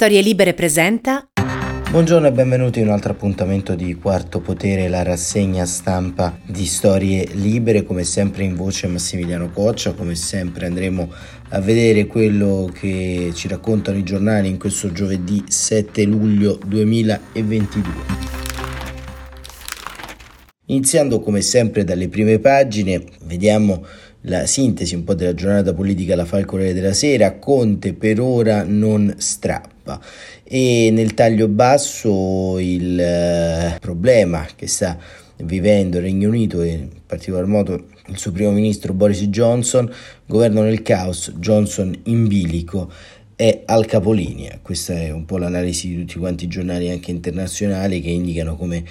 Storie Libere presenta. Buongiorno e benvenuti in un altro appuntamento di Quarto Potere, la rassegna stampa di Storie Libere, come sempre in voce Massimiliano Coccia, come sempre andremo a vedere quello che ci raccontano i giornali in questo giovedì 7 luglio 2022. Iniziando come sempre dalle prime pagine, vediamo la sintesi un po' della giornata politica la fa il Corriere della Sera, Conte per ora non strappa e nel taglio basso il eh, problema che sta vivendo il Regno Unito e in particolar modo il suo primo ministro Boris Johnson, governo nel caos, Johnson in bilico è al capolinea. Questa è un po' l'analisi di tutti quanti i giornali anche internazionali che indicano come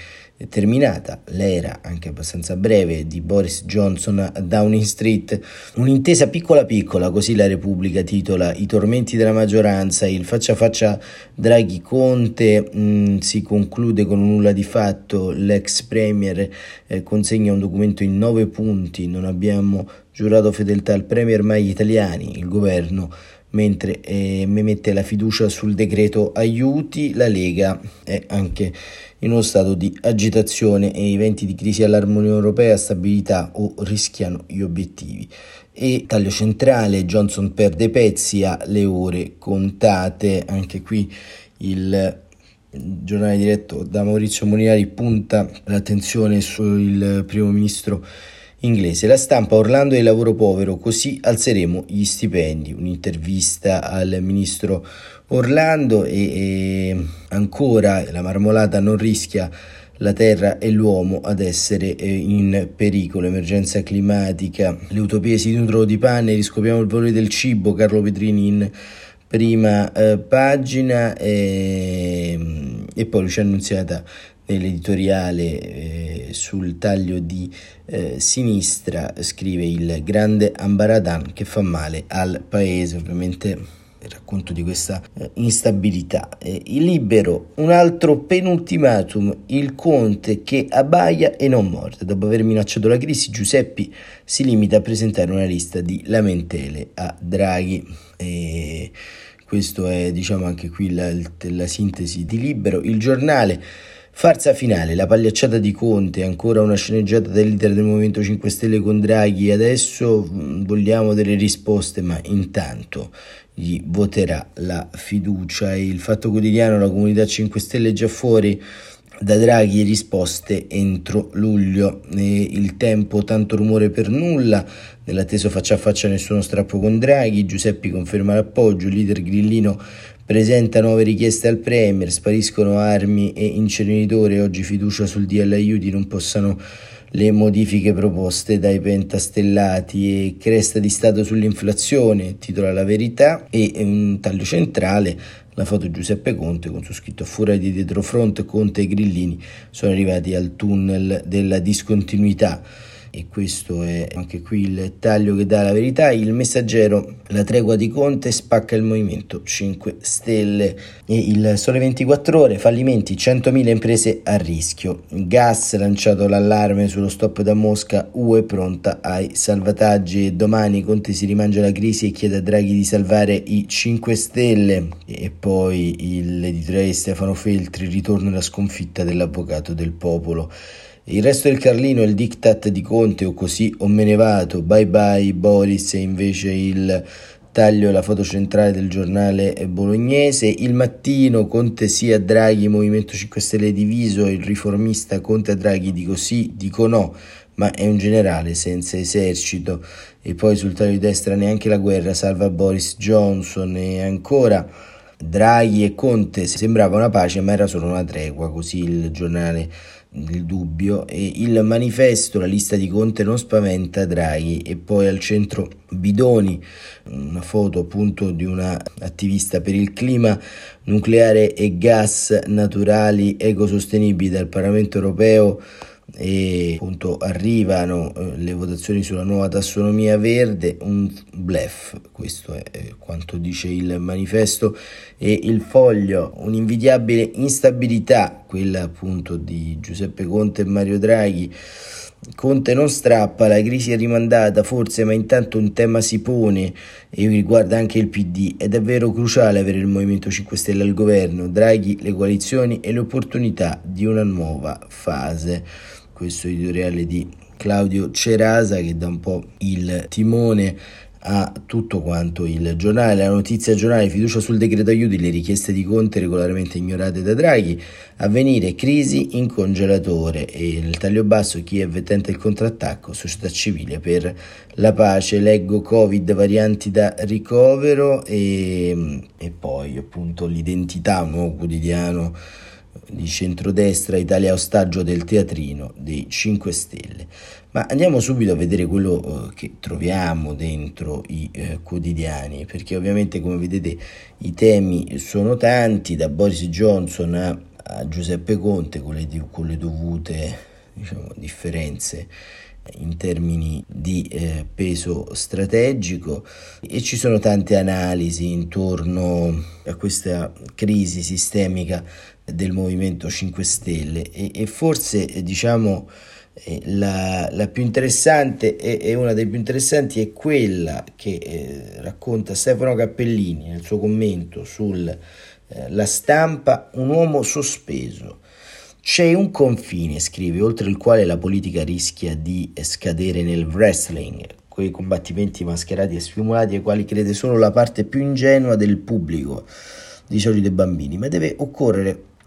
terminata l'era anche abbastanza breve di Boris Johnson a Downing Street, un'intesa piccola piccola, così la Repubblica titola I tormenti della maggioranza, il faccia a faccia Draghi Conte mh, mm, si conclude con un nulla di fatto, l'ex premier eh, consegna un documento in nove punti, non abbiamo giurato fedeltà al premier mai gli italiani, il governo mentre eh, mi mette la fiducia sul decreto aiuti, la Lega è anche in uno stato di agitazione e i venti di crisi all'armonia europea, stabilità o rischiano gli obiettivi. E taglio centrale, Johnson perde pezzi a le ore contate, anche qui il giornale diretto da Maurizio Molinari punta l'attenzione sul primo ministro inglese. La stampa Orlando è il lavoro povero, così alzeremo gli stipendi. Un'intervista al ministro Orlando e, e ancora la marmolata non rischia la terra e l'uomo ad essere eh, in pericolo, emergenza climatica, le utopie si nutrono di panne, riscopriamo il valore del cibo, Carlo Petrini in prima eh, pagina e, e poi Luciano Annunziata nell'editoriale eh, sul taglio di eh, sinistra scrive il grande Ambaradan che fa male al paese, ovviamente il racconto di questa eh, instabilità. Eh, il libero, un altro penultimatum, il conte che abbaia e non morde. Dopo aver minacciato la crisi, Giuseppi si limita a presentare una lista di lamentele a Draghi. E questo è diciamo anche qui la, la sintesi di libero. Il giornale Farsa finale, la pagliacciata di Conte, ancora una sceneggiata del leader del Movimento 5 Stelle con Draghi, adesso mm, vogliamo delle risposte, ma intanto gli voterà la fiducia. Il Fatto Quotidiano, la comunità 5 Stelle è già fuori da Draghi risposte entro luglio. E il tempo tanto rumore per nulla nell'atteso faccia a faccia nessuno strappo con Draghi Giuseppi conferma l'appoggio il leader grillino presenta nuove richieste al Premier, spariscono armi e inceneritori, oggi fiducia sul DL aiuti non possano le modifiche proposte dai pentastellati. E cresta di Stato sull'inflazione, titola La Verità e un taglio centrale la foto di Giuseppe Conte con su scritto furia di dietrofront Conte e Grillini sono arrivati al tunnel della discontinuità e questo è anche qui il taglio che dà la verità, il messaggero, la tregua di Conte spacca il movimento 5 Stelle. E il Sole 24 ore, fallimenti, 100.000 imprese a rischio, gas lanciato l'allarme sullo stop da Mosca, UE pronta ai salvataggi. E domani Conte si rimangia la crisi e chiede a Draghi di salvare i 5 Stelle. E poi l'editoriale di Stefano Feltri, ritorno alla sconfitta dell'avvocato del popolo. Il resto del Carlino è il diktat di Conte o così o me ne vado, bye bye Boris e invece il taglio la foto centrale del giornale bolognese, il mattino Conte sì a Draghi, Movimento 5 Stelle diviso, il riformista Conte a Draghi dico sì, dico no, ma è un generale senza esercito. E poi sul taglio di destra neanche la guerra salva Boris Johnson. E ancora Draghi e Conte sembrava una pace ma era solo una tregua, così il giornale il dubbio e il manifesto, la lista di Conte non spaventa Draghi. E poi al centro Bidoni, una foto appunto di una attivista per il clima nucleare e gas naturali ecosostenibili dal Parlamento europeo e appunto arrivano eh, le votazioni sulla nuova tassonomia verde, un blef, questo è eh, quanto dice il manifesto e il foglio, un'invidiabile instabilità, quella appunto di Giuseppe Conte e Mario Draghi Conte non strappa, la crisi è rimandata forse, ma intanto un tema si pone e riguarda anche il PD. È davvero cruciale avere il Movimento 5 Stelle al governo, Draghi, le coalizioni e le opportunità di una nuova fase. Questo editoriale di Claudio Cerasa che dà un po' il timone a tutto quanto il giornale, la notizia giornale, fiducia sul decreto aiuti, le richieste di Conte regolarmente ignorate da Draghi, avvenire crisi in congelatore e il taglio basso Kiev tenta il contrattacco, società civile per la pace, leggo Covid, varianti da ricovero. E, e poi appunto l'identità, un nuovo quotidiano di centrodestra, Italia ostaggio del teatrino dei 5 Stelle. Ma andiamo subito a vedere quello eh, che troviamo dentro i eh, quotidiani, perché ovviamente come vedete i temi sono tanti, da Boris Johnson a, a Giuseppe Conte con le, con le dovute diciamo, differenze in termini di eh, peso strategico e ci sono tante analisi intorno a questa crisi sistemica del Movimento 5 Stelle e, e forse eh, diciamo eh, la, la, più interessante e, una delle più interessanti è quella che eh, racconta Stefano Cappellini nel suo commento sulla stampa Un uomo sospeso. C'è un confine, scrive, oltre il quale la politica rischia di scadere nel wrestling, quei combattimenti mascherati e sfumulati ai quali crede solo la parte più ingenua del pubblico, di solito i bambini, ma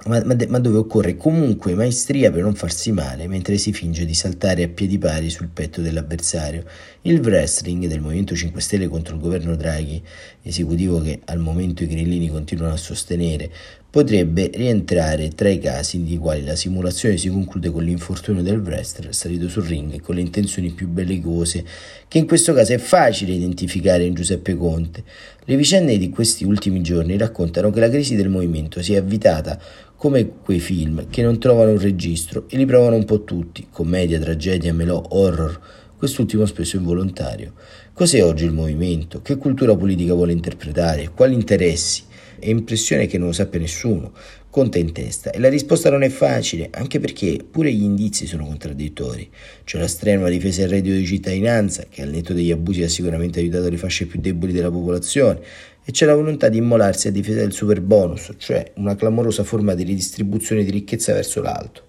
ma, ma, ma, dove occorre comunque maestria per non farsi male mentre si finge di saltare a piedi pari sul petto dell'avversario. Il wrestling del Movimento 5 Stelle contro il governo Draghi, esecutivo che al momento i grillini continuano a sostenere, potrebbe rientrare tra i casi nei quali la simulazione si conclude con l'infortunio del wrestler salito sul ring e con le intenzioni più bellicose, che in questo caso è facile identificare in Giuseppe Conte. Le vicende di questi ultimi giorni raccontano che la crisi del movimento si è avvitata come quei film che non trovano un registro e li provano un po' tutti, commedia, tragedia, melò, horror, quest'ultimo spesso involontario. Cos'è oggi il movimento? Che cultura politica vuole interpretare? Quali interessi? È impressione che non lo sappia nessuno, conta in testa. E la risposta non è facile, anche perché pure gli indizi sono contraddittori. C'è la strenua difesa del reddito di cittadinanza, che al netto degli abusi ha sicuramente aiutato le fasce più deboli della popolazione, e c'è la volontà di immolarsi a difesa del super bonus, cioè una clamorosa forma di ridistribuzione di ricchezza verso l'alto.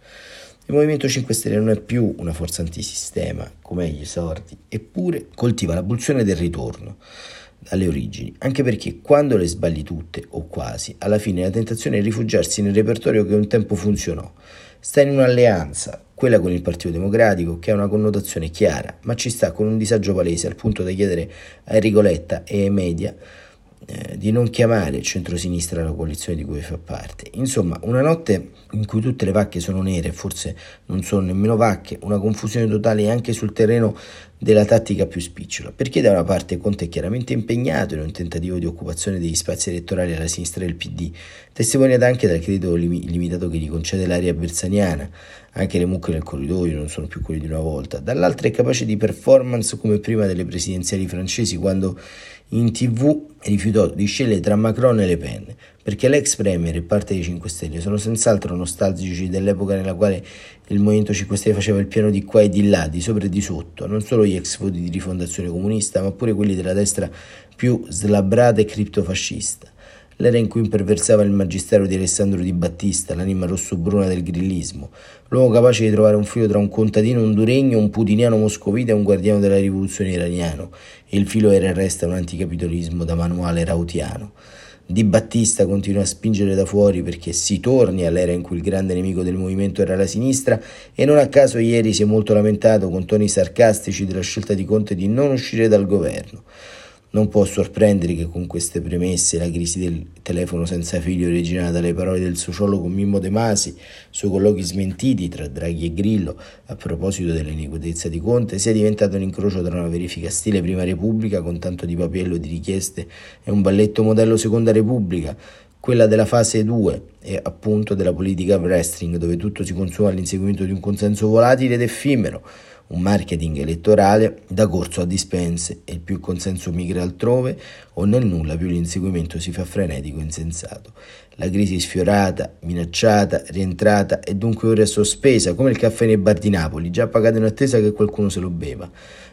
Il Movimento 5 Stelle non è più una forza antisistema, come gli esordi, eppure coltiva la pulsione del ritorno alle origini, anche perché quando le sbagli tutte, o quasi, alla fine la tentazione è rifugiarsi nel repertorio che un tempo funzionò. Sta in un'alleanza, quella con il Partito Democratico, che ha una connotazione chiara, ma ci sta con un disagio palese al punto da chiedere a Enrico Letta e ai media eh, di non chiamare il centrosinistra la coalizione di cui fa parte. Insomma, una notte in cui tutte le vacche sono nere, forse non sono nemmeno vacche, una confusione totale anche sul terreno della tattica più spicciola, perché da una parte Conte è chiaramente impegnato in un tentativo di occupazione degli spazi elettorali alla sinistra del PD, testimoniata anche dal credito lim- limitato che gli concede l'area bersaniana, anche le mucche nel corridoio non sono più quelle di una volta, dall'altra è capace di performance come prima delle presidenziali francesi quando in tv rifiutò di scegliere tra Macron e Le Pen, perché l'ex premier e parte dei 5 Stelle sono senz'altro nostalgici dell'epoca nella quale il Movimento 5 Stelle faceva il piano di qua e di là, di sopra e di sotto, non solo gli ex voti di rifondazione comunista, ma pure quelli della destra più slabrata e criptofascista. L'era in cui imperversava il magistero di Alessandro Di Battista, l'anima rosso-bruna del grillismo, l'uomo capace di trovare un filo tra un contadino honduregno, un putiniano moscovita e un guardiano della rivoluzione iraniano, e il filo era e resta un anticapitalismo da manuale rautiano. Di Battista continua a spingere da fuori perché si torni all'era in cui il grande nemico del movimento era la sinistra e non a caso ieri si è molto lamentato con toni sarcastici della scelta di Conte di non uscire dal governo. Non può sorprendere che con queste premesse la crisi del telefono senza fili originata dalle parole del sociologo Mimmo De Masi, sui colloqui smentiti tra Draghi e Grillo a proposito dell'iniquitezza di Conte, sia diventato un incrocio tra una verifica stile Prima Repubblica con tanto di papiello di richieste e un balletto modello Seconda Repubblica, quella della fase 2 e appunto della politica wrestling dove tutto si consuma all'inseguimento di un consenso volatile ed effimero, un marketing elettorale da corso a dispense e più il consenso migra altrove o nel nulla più l'inseguimento si fa frenetico e insensato. La crisi sfiorata, minacciata, rientrata e dunque ora sospesa come il caffè nei bar di Napoli, già pagato in attesa che qualcuno se lo beva.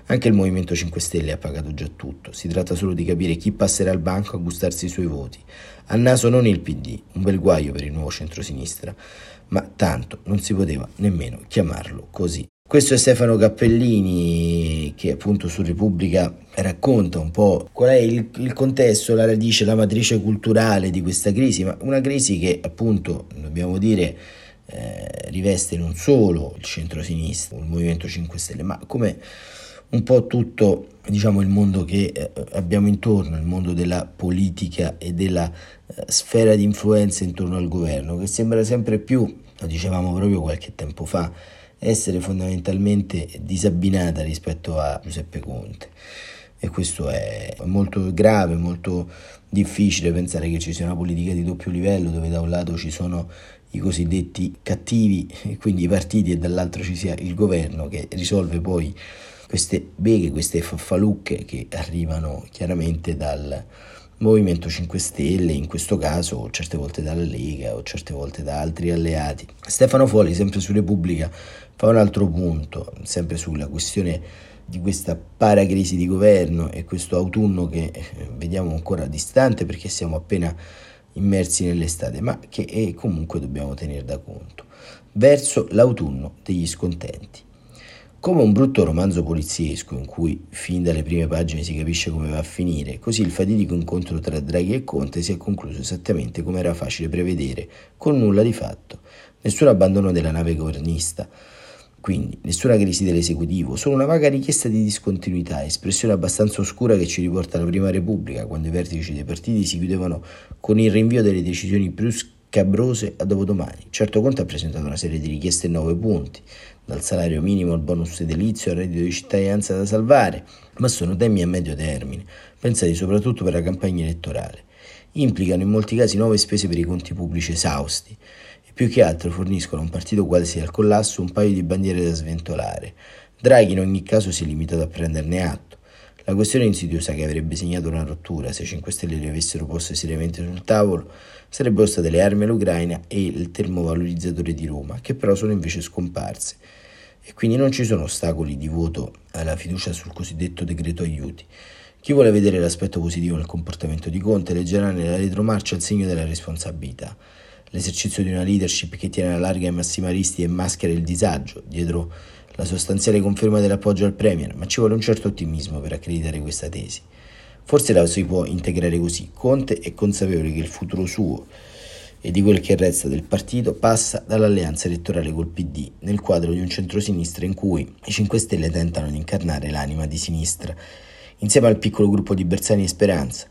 Anche il Movimento 5 Stelle ha pagato già tutto, si tratta solo di capire chi passerà al banco a gustarsi i suoi voti. A naso non il PD, un bel guaio per il nuovo centrosinistra, ma tanto non si poteva nemmeno chiamarlo così. Questo è Stefano Cappellini che appunto su Repubblica racconta un po' qual è il, il, contesto, la radice, la matrice culturale di questa crisi, ma una crisi che appunto dobbiamo dire eh, riveste non solo il centro-sinistra, il Movimento 5 Stelle, ma come un po' tutto diciamo, il mondo che eh, abbiamo intorno, il mondo della politica e della eh, sfera di influenza intorno al governo, che sembra sempre più, lo dicevamo proprio qualche tempo fa, essere fondamentalmente disabbinata rispetto a Giuseppe Conte. E questo è molto grave, molto difficile pensare che ci sia una politica di doppio livello dove da un lato ci sono i cosiddetti cattivi, quindi i partiti, e dall'altro ci sia il governo che risolve poi queste beghe, queste faffalucche che arrivano chiaramente dal Movimento 5 Stelle, in questo caso certe volte dalla Lega o certe volte da altri alleati. Stefano Folli, sempre su Repubblica, fa un altro punto, sempre sulla questione di questa paracrisi di governo e questo autunno che eh, vediamo ancora distante perché siamo appena immersi nell'estate, ma che eh, comunque dobbiamo tenere da conto, verso l'autunno degli scontenti. Come un brutto romanzo poliziesco in cui fin dalle prime pagine si capisce come va a finire, così il fatidico incontro tra Draghi e Conte si è concluso esattamente come era facile prevedere, con nulla di fatto, nessun abbandono della nave governista, quindi nessuna crisi dell'esecutivo, solo una vaga richiesta di discontinuità, espressione abbastanza oscura che ci riporta alla Prima Repubblica, quando i vertici dei partiti si chiudevano con il rinvio delle decisioni più scabrose a dopodomani. Certo Conte ha presentato una serie di richieste in nove punti, dal salario minimo al bonus edilizio al reddito di cittadinanza da salvare, ma sono temi a medio termine, pensati soprattutto per la campagna elettorale. Implicano in molti casi nuove spese per i conti pubblici esausti, più che altro forniscono a un partito quasi al collasso un paio di bandiere da sventolare. Draghi in ogni caso si è limitato a prenderne atto. La questione insidiosa che avrebbe segnato una rottura se i 5 Stelle li avessero poste seriamente sul tavolo sarebbero state le armi all'Ucraina e il termovalorizzatore di Roma, che però sono invece scomparse. E quindi non ci sono ostacoli di voto alla fiducia sul cosiddetto decreto aiuti. Chi vuole vedere l'aspetto positivo nel comportamento di Conte leggerà nella retromarcia il segno della responsabilità l'esercizio di una leadership che tiene alla larga i massimalisti e maschera il disagio dietro la sostanziale conferma dell'appoggio al Premier, ma ci vuole un certo ottimismo per accreditare questa tesi. Forse la si può integrare così. Conte è consapevole che il futuro suo e di quel che resta del partito passa dall'alleanza elettorale col PD, nel quadro di un centrosinistra in cui i 5 Stelle tentano di incarnare l'anima di sinistra, insieme al piccolo gruppo di Bersani e Speranza,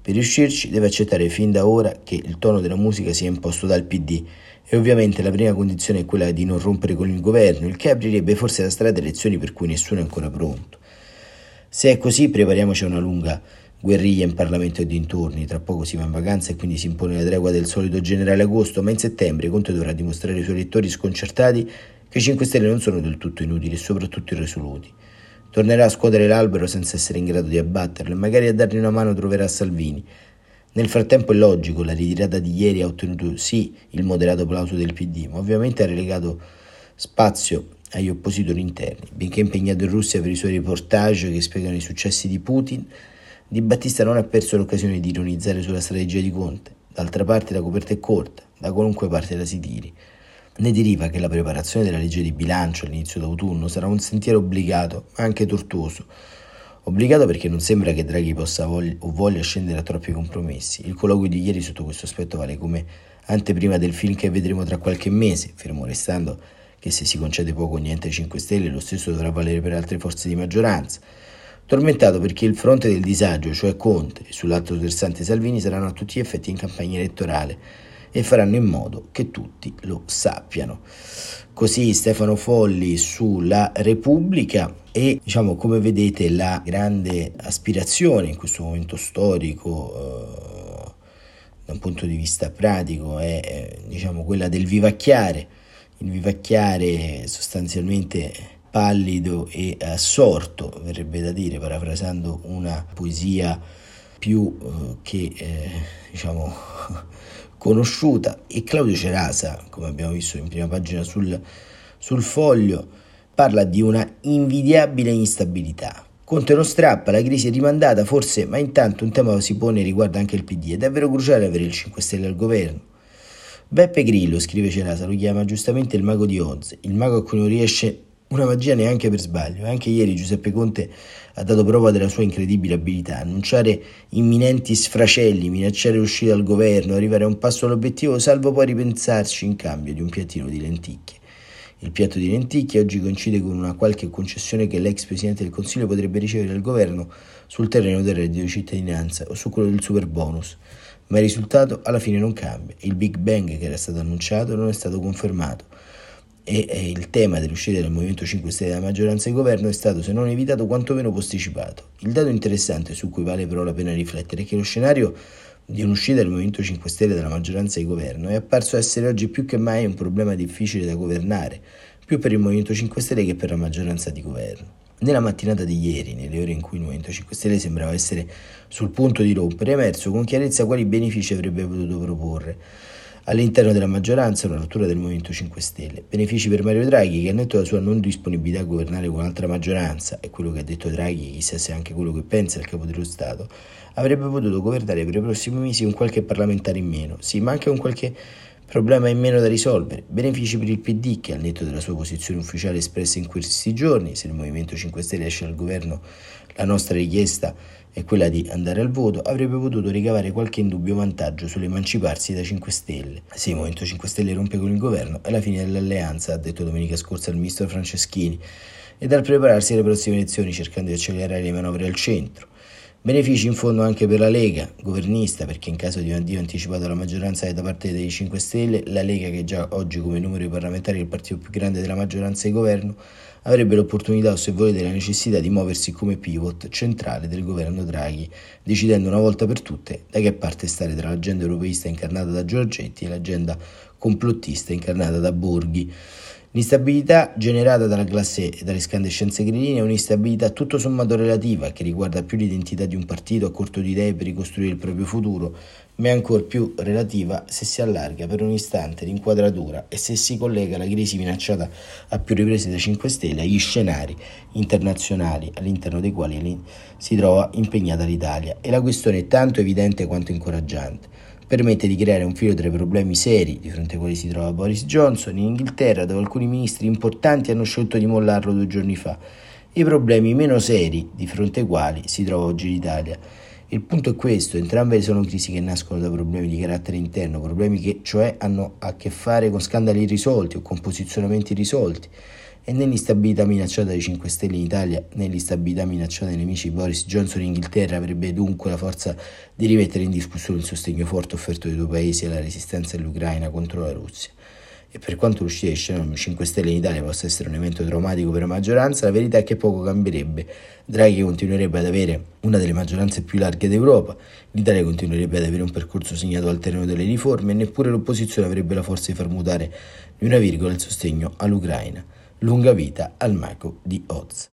per riuscirci deve accettare fin da ora che il tono della musica sia imposto dal PD e ovviamente la prima condizione è quella di non rompere con il governo, il che aprirebbe forse la strada a elezioni per cui nessuno è ancora pronto. Se è così prepariamoci a una lunga guerriglia in Parlamento e dintorni, tra poco si va in vacanza e quindi si impone la tregua del solito generale agosto, ma in settembre Conte dovrà dimostrare ai suoi elettori sconcertati che i 5 Stelle non sono del tutto inutili e soprattutto irresoluti. Tornerà a scuotere l'albero senza essere in grado di abbatterlo e magari a dargli una mano troverà Salvini. Nel frattempo è logico, la ritirata di ieri ha ottenuto sì il moderato applauso del PD, ma ovviamente ha relegato spazio agli oppositori interni. Benché impegnato in Russia per i suoi reportage che spiegano i successi di Putin, Di Battista non ha perso l'occasione di ironizzare sulla strategia di Conte. D'altra parte la coperta è corta, da qualunque parte la si tiri. Ne deriva che la preparazione della legge di bilancio all'inizio d'autunno sarà un sentiero obbligato, ma anche tortuoso. Obbligato perché non sembra che Draghi possa voglia, o voglia scendere a troppi compromessi. Il colloquio di ieri sotto questo aspetto vale come anteprima del film che vedremo tra qualche mese, fermo restando che se si concede poco o niente ai 5 Stelle lo stesso dovrà valere per altre forze di maggioranza. Tormentato perché il fronte del disagio, cioè Conte, e sull'altro versante Salvini saranno a tutti gli effetti in campagna elettorale e faranno in modo che tutti lo sappiano. Così Stefano Folli sulla Repubblica e diciamo come vedete la grande aspirazione in questo momento storico eh, da un punto di vista pratico è eh, diciamo quella del vivacchiare, il vivacchiare sostanzialmente pallido e assorto, verrebbe da dire, parafrasando una poesia più eh, che eh, diciamo conosciuta e Claudio Cerasa, come abbiamo visto in prima pagina sul, sul foglio, parla di una invidiabile instabilità. Conte non strappa, la crisi è rimandata, forse, ma intanto un tema si pone riguarda anche il PD. È davvero cruciale avere il 5 Stelle al governo. Beppe Grillo, scrive Cerasa, lo chiama giustamente il mago di Oz, il mago a cui non riesce una magia neanche per sbaglio. Anche ieri Giuseppe Conte ha dato prova della sua incredibile abilità. Annunciare imminenti sfracelli, minacciare l'uscita dal governo, arrivare a un passo all'obiettivo, salvo poi ripensarci in cambio di un piattino di lenticchie. Il piatto di lenticchie oggi coincide con una qualche concessione che l'ex Presidente del Consiglio potrebbe ricevere dal governo sul terreno del reddito di cittadinanza o su quello del super bonus, ma il risultato alla fine non cambia. Il Big Bang che era stato annunciato non è stato confermato e, il tema dell'uscita del Movimento 5 Stelle dalla maggioranza di governo è stato, se non evitato, quantomeno posticipato. Il dato interessante su cui vale però la pena riflettere è che lo scenario di un'uscita del Movimento 5 Stelle dalla maggioranza di governo è apparso essere oggi più che mai un problema difficile da governare, più per il Movimento 5 Stelle che per la maggioranza di governo. Nella mattinata di ieri, nelle ore in cui il Movimento 5 Stelle sembrava essere sul punto di rompere, è emerso con chiarezza quali benefici avrebbe potuto proporre all'interno della maggioranza una rottura del Movimento 5 Stelle. Benefici per Mario Draghi che ha netto la sua non disponibilità a governare con un'altra maggioranza, e quello che ha detto Draghi, chissà se è anche quello che pensa il capo dello Stato, avrebbe potuto governare per i prossimi mesi con qualche parlamentare in meno, sì, ma anche con qualche problema in meno da risolvere. Benefici per il PD che al netto della sua posizione ufficiale espressa in questi giorni, se il Movimento 5 Stelle esce al governo, la nostra richiesta è quella di andare al voto, avrebbe potuto ricavare qualche indubbio vantaggio sull'emanciparsi da 5 Stelle. Se il Movimento 5 Stelle rompe con il governo è la fine dell'alleanza, ha detto domenica scorsa il ministro Franceschini, e dal prepararsi alle prossime elezioni cercando di accelerare le manovre al centro. Benefici in fondo anche per la Lega, governista, perché in caso di un addio anticipato alla maggioranza da parte dei 5 Stelle, la Lega, che già oggi come numero di parlamentari è il partito più grande della maggioranza di governo, avrebbe l'opportunità o se volete la necessità di muoversi come pivot centrale del governo Draghi, decidendo una volta per tutte da che parte stare tra l'agenda europeista incarnata da Giorgetti e l'agenda complottista incarnata da Borghi. L'instabilità generata dalla classe e dalle scandescenze grilline è un'instabilità tutto sommato relativa che riguarda più l'identità di un partito a corto di idee per ricostruire il proprio futuro, ma è ancora più relativa se si allarga per un istante l'inquadratura e se si collega la crisi minacciata a più riprese dai 5 Stelle agli scenari internazionali all'interno dei quali si trova impegnata l'Italia. E la questione è tanto evidente quanto incoraggiante permette di creare un filo tra i problemi seri di fronte ai quali si trova Boris Johnson in Inghilterra, dove alcuni ministri importanti hanno scelto di mollarlo due giorni fa, e i problemi meno seri di fronte ai quali si trova oggi l'Italia. Il punto è questo, entrambe sono crisi che nascono da problemi di carattere interno, problemi che cioè hanno a che fare con scandali irrisolti o con posizionamenti irrisolti e nell'instabilità minacciata dai 5 Stelle in Italia, nell'instabilità minacciata dai nemici di Boris Johnson in Inghilterra, avrebbe dunque la forza di rimettere in discussione il sostegno forte offerto dai due paesi alla resistenza dell'Ucraina contro la Russia. E per quanto l'uscita di Shannon 5 Stelle in Italia possa essere un evento traumatico per la maggioranza, la verità è che poco cambierebbe. Draghi continuerebbe ad avere una delle maggioranze più larghe d'Europa, l'Italia continuerebbe ad avere un percorso segnato al terreno delle riforme e neppure l'opposizione avrebbe la forza di far mutare di una virgola il sostegno all'Ucraina lunga vita al mago di Oz.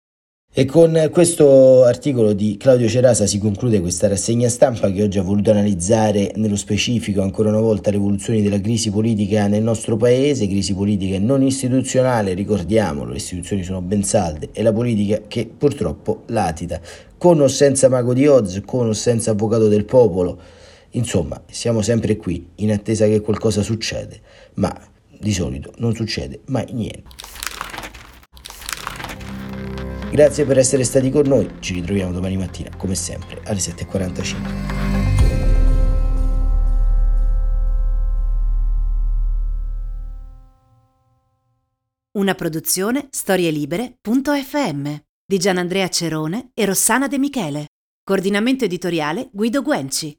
E con questo articolo di Claudio Cerasa si conclude questa rassegna stampa che oggi ha voluto analizzare nello specifico ancora una volta le evoluzioni della crisi politica nel nostro paese, crisi politica non istituzionale, ricordiamolo, le istituzioni sono ben salde e la politica che purtroppo latita, con o senza mago di Oz, con o senza avvocato del popolo. Insomma, siamo sempre qui in attesa che qualcosa succeda, ma di solito non succede mai niente. Grazie per essere stati con noi, ci ritroviamo domani mattina come sempre alle 7.45. Una produzione storielibere.fm di Gianandrea Cerone e Rossana De Michele. Coordinamento editoriale Guido Guenci.